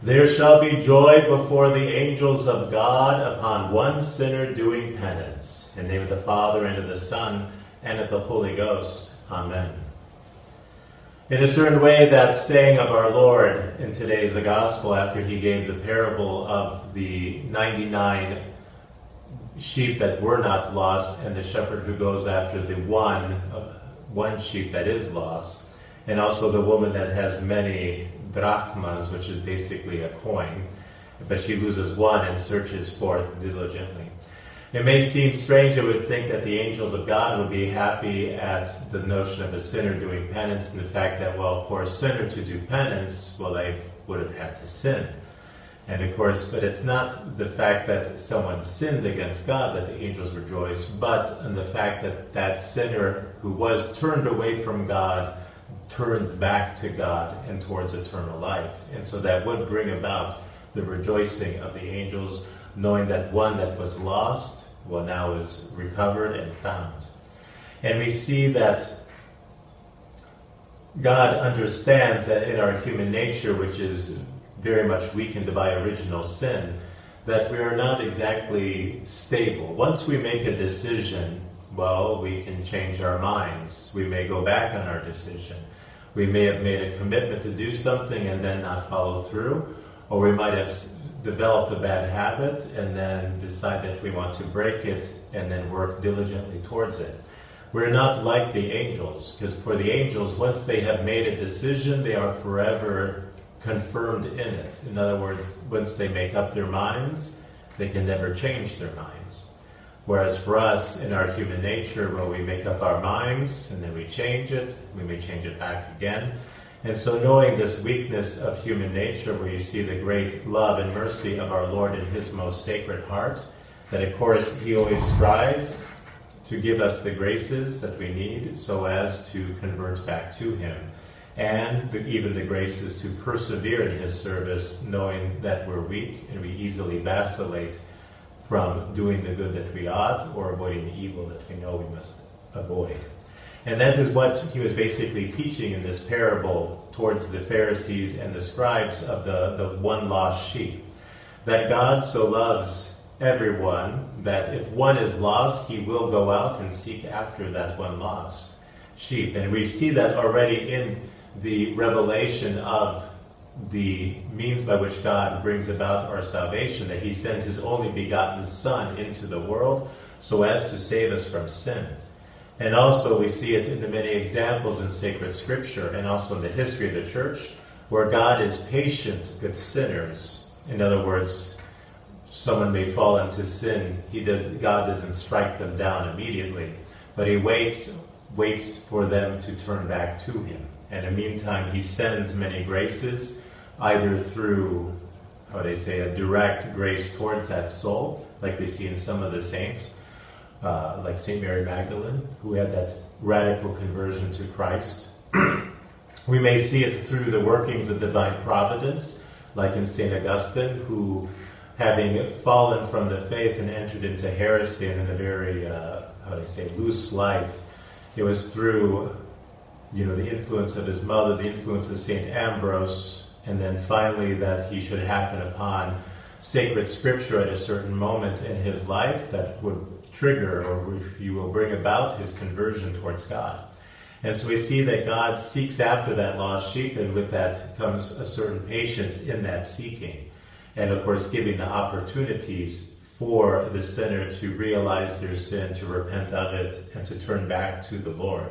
There shall be joy before the angels of God upon one sinner doing penance. In the name of the Father, and of the Son, and of the Holy Ghost. Amen. In a certain way, that saying of our Lord in today's Gospel, after he gave the parable of the 99 sheep that were not lost and the shepherd who goes after the one, one sheep that is lost, and also the woman that has many drachmas, which is basically a coin, but she loses one and searches for it diligently. It may seem strange, I would think, that the angels of God would be happy at the notion of a sinner doing penance and the fact that, well, for a sinner to do penance, well, they would have had to sin. And of course, but it's not the fact that someone sinned against God that the angels rejoice, but in the fact that that sinner who was turned away from God turns back to God and towards eternal life. And so that would bring about the rejoicing of the angels, knowing that one that was lost, well, now is recovered and found. And we see that God understands that in our human nature, which is very much weakened by original sin, that we are not exactly stable. Once we make a decision, well, we can change our minds. We may go back on our decision. We may have made a commitment to do something and then not follow through, or we might have developed a bad habit and then decide that we want to break it and then work diligently towards it. We're not like the angels, because for the angels, once they have made a decision, they are forever confirmed in it. In other words, once they make up their minds, they can never change their minds. Whereas for us, in our human nature, well, we make up our minds and then we change it, we may change it back again. And so, knowing this weakness of human nature, where you see the great love and mercy of our Lord in His most sacred heart, that of course He always strives to give us the graces that we need so as to convert back to Him. And the, even the graces to persevere in His service, knowing that we're weak and we easily vacillate from doing the good that we ought or avoiding the evil that we know we must avoid. And that is what he was basically teaching in this parable towards the Pharisees and the scribes of the, the one lost sheep. That God so loves everyone that if one is lost, he will go out and seek after that one lost sheep. And we see that already in the revelation of the means by which God brings about our salvation, that He sends His only begotten Son into the world so as to save us from sin. And also, we see it in the many examples in sacred scripture and also in the history of the church where God is patient with sinners. In other words, someone may fall into sin, he does, God doesn't strike them down immediately, but He waits, waits for them to turn back to Him. And in the meantime, He sends many graces either through, how they say, a direct grace towards that soul, like we see in some of the saints, uh, like St. Mary Magdalene, who had that radical conversion to Christ. we may see it through the workings of divine providence, like in St. Augustine, who, having fallen from the faith and entered into heresy and in a very, uh, how do I say, loose life, it was through you know, the influence of his mother, the influence of St. Ambrose, and then finally that he should happen upon sacred scripture at a certain moment in his life that would trigger or if you will bring about his conversion towards God. And so we see that God seeks after that lost sheep, and with that comes a certain patience in that seeking. And of course, giving the opportunities for the sinner to realize their sin, to repent of it, and to turn back to the Lord.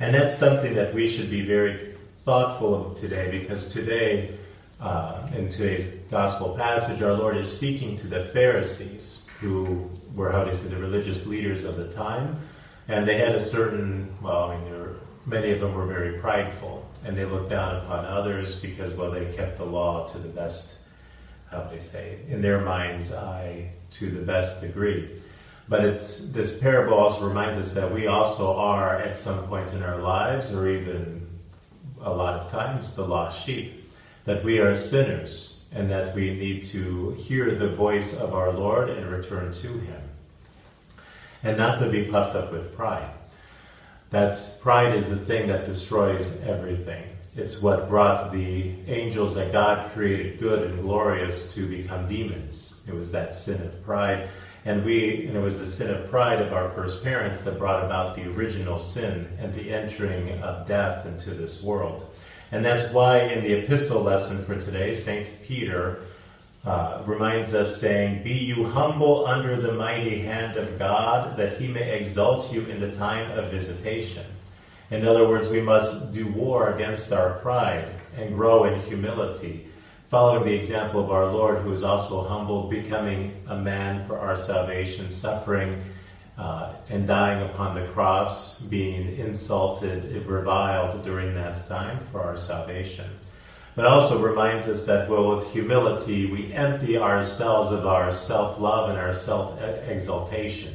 And that's something that we should be very thoughtful of today because today, uh, in today's gospel passage, our Lord is speaking to the Pharisees, who were, how do you say, the religious leaders of the time. And they had a certain, well, I mean, were, many of them were very prideful, and they looked down upon others because, well, they kept the law to the best, how do they say, in their mind's eye, to the best degree. But it's this parable also reminds us that we also are at some point in our lives, or even a lot of times the lost sheep, that we are sinners and that we need to hear the voice of our Lord and return to Him. And not to be puffed up with pride. That's pride is the thing that destroys everything. it's what brought the angels that God created good and glorious to become demons. It was that sin of pride. And we, and it was the sin of pride of our first parents that brought about the original sin and the entering of death into this world. And that's why in the epistle lesson for today, St. Peter uh, reminds us, saying, Be you humble under the mighty hand of God, that he may exalt you in the time of visitation. In other words, we must do war against our pride and grow in humility, following the example of our Lord, who is also humble, becoming a man for our salvation, suffering uh, and dying upon the cross, being insulted, reviled during that time for our salvation. But also reminds us that, well, with humility, we empty ourselves of our self love and our self exaltation.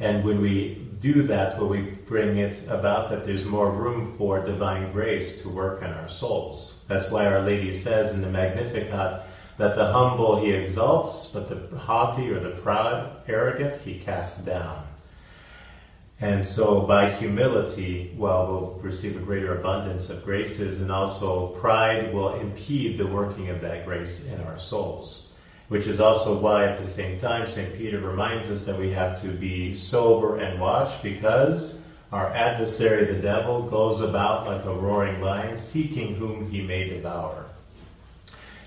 And when we do that, when we bring it about that there's more room for divine grace to work in our souls. That's why Our Lady says in the Magnificat that the humble he exalts, but the haughty or the proud, arrogant, he casts down. And so by humility, well, we'll receive a greater abundance of graces, and also pride will impede the working of that grace in our souls. Which is also why, at the same time, St. Peter reminds us that we have to be sober and watch because our adversary, the devil, goes about like a roaring lion, seeking whom he may devour.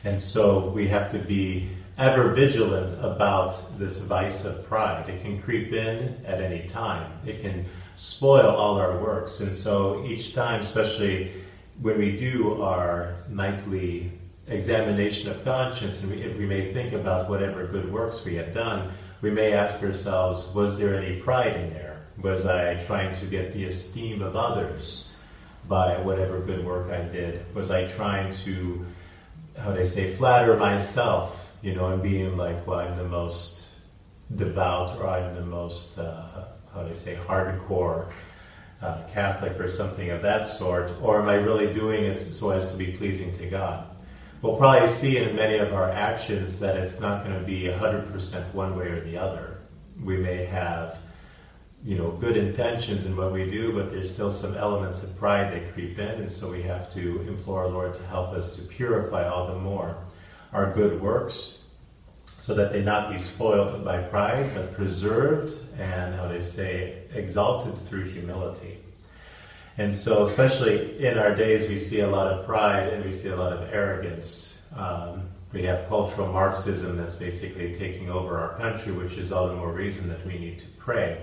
And so we have to be ever vigilant about this vice of pride. It can creep in at any time, it can spoil all our works. And so each time, especially when we do our nightly examination of conscience, and we, if we may think about whatever good works we have done, we may ask ourselves, was there any pride in there? Was I trying to get the esteem of others by whatever good work I did? Was I trying to how do I say, flatter myself, you know, and being like, well, I'm the most devout or I'm the most, uh, how do I say, hardcore uh, Catholic or something of that sort, or am I really doing it so as to be pleasing to God? We'll probably see in many of our actions that it's not going to be 100% one way or the other. We may have you know good intentions in what we do, but there's still some elements of pride that creep in, and so we have to implore our Lord to help us to purify all the more our good works, so that they not be spoiled by pride, but preserved and how they say exalted through humility. And so, especially in our days, we see a lot of pride and we see a lot of arrogance. Um, we have cultural Marxism that's basically taking over our country, which is all the more reason that we need to pray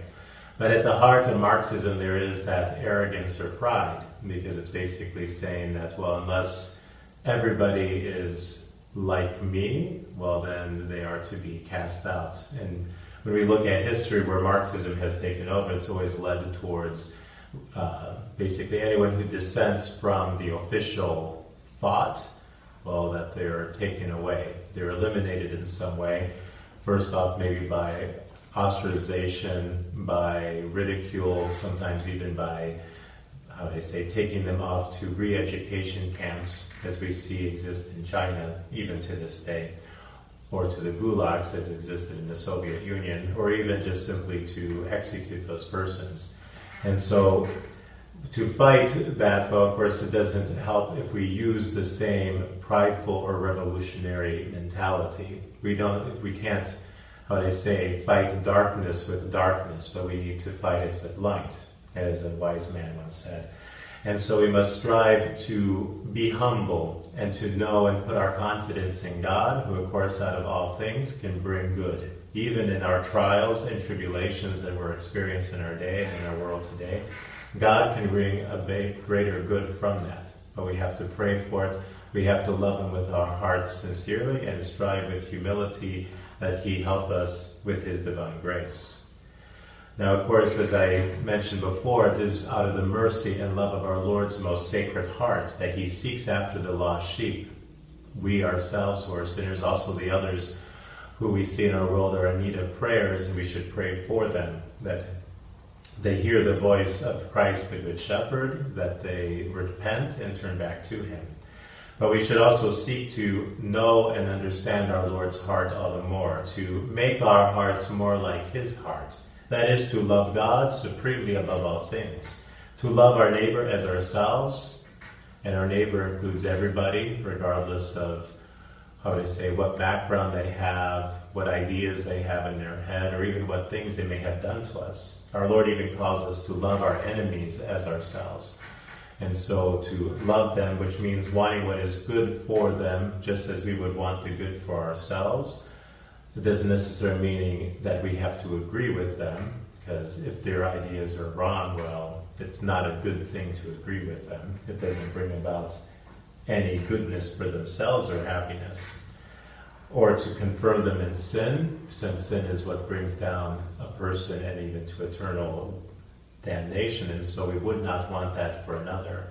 but at the heart of Marxism, there is that arrogance or pride, because it's basically saying that, well, unless everybody is like me, well, then they are to be cast out. And when we look at history where Marxism has taken over, it's always led towards uh, basically anyone who dissents from the official thought, well, that they're taken away. They're eliminated in some way. First off, maybe by ostracization, by ridicule, sometimes even by, how I say, taking them off to re education camps, as we see exist in China even to this day, or to the gulags as existed in the Soviet Union, or even just simply to execute those persons. And so to fight that, well, of course, it doesn't help if we use the same prideful or revolutionary mentality. We don't, we can't how they say, fight darkness with darkness, but we need to fight it with light, as a wise man once said. And so we must strive to be humble and to know and put our confidence in God, who, of course, out of all things can bring good. Even in our trials and tribulations that we're experiencing in our day and in our world today, God can bring a greater good from that. But we have to pray for it. We have to love Him with our hearts sincerely and strive with humility that He help us with His divine grace. Now, of course, as I mentioned before, it is out of the mercy and love of our Lord's most sacred heart that He seeks after the lost sheep. We ourselves, who are sinners, also the others who we see in our world, are in need of prayers, and we should pray for them that they hear the voice of Christ, the Good Shepherd, that they repent and turn back to Him. But we should also seek to know and understand our Lord's heart all the more, to make our hearts more like His heart. That is to love God supremely above all things, to love our neighbor as ourselves, And our neighbor includes everybody, regardless of how they say what background they have, what ideas they have in their head, or even what things they may have done to us. Our Lord even calls us to love our enemies as ourselves. And so to love them, which means wanting what is good for them, just as we would want the good for ourselves. It doesn't necessarily mean that we have to agree with them, because if their ideas are wrong, well, it's not a good thing to agree with them. It doesn't bring about any goodness for themselves or happiness. Or to confirm them in sin, since sin is what brings down a person and even to eternal damnation, and so we would not want that for another.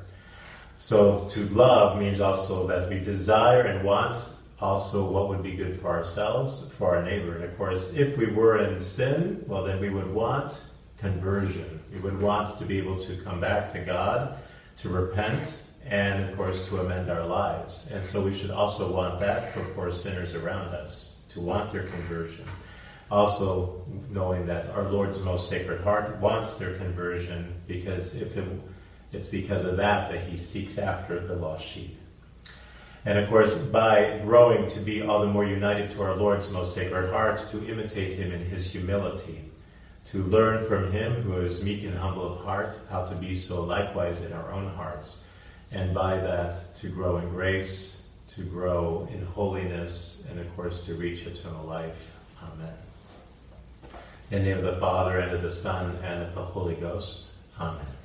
So to love means also that we desire and want also what would be good for ourselves, for our neighbor. And of course, if we were in sin, well, then we would want conversion. We would want to be able to come back to God, to repent, and of course to amend our lives. And so we should also want that for poor sinners around us, to want their conversion. Also, knowing that our Lord's most sacred heart wants their conversion because if it, it's because of that that he seeks after the lost sheep. And of course, by growing to be all the more united to our Lord's most sacred heart, to imitate him in his humility, to learn from him who is meek and humble of heart, how to be so likewise in our own hearts. And by that, to grow in grace, to grow in holiness, and of course, to reach eternal life. Amen. In the name of the Father, and of the Son, and of the Holy Ghost. Amen.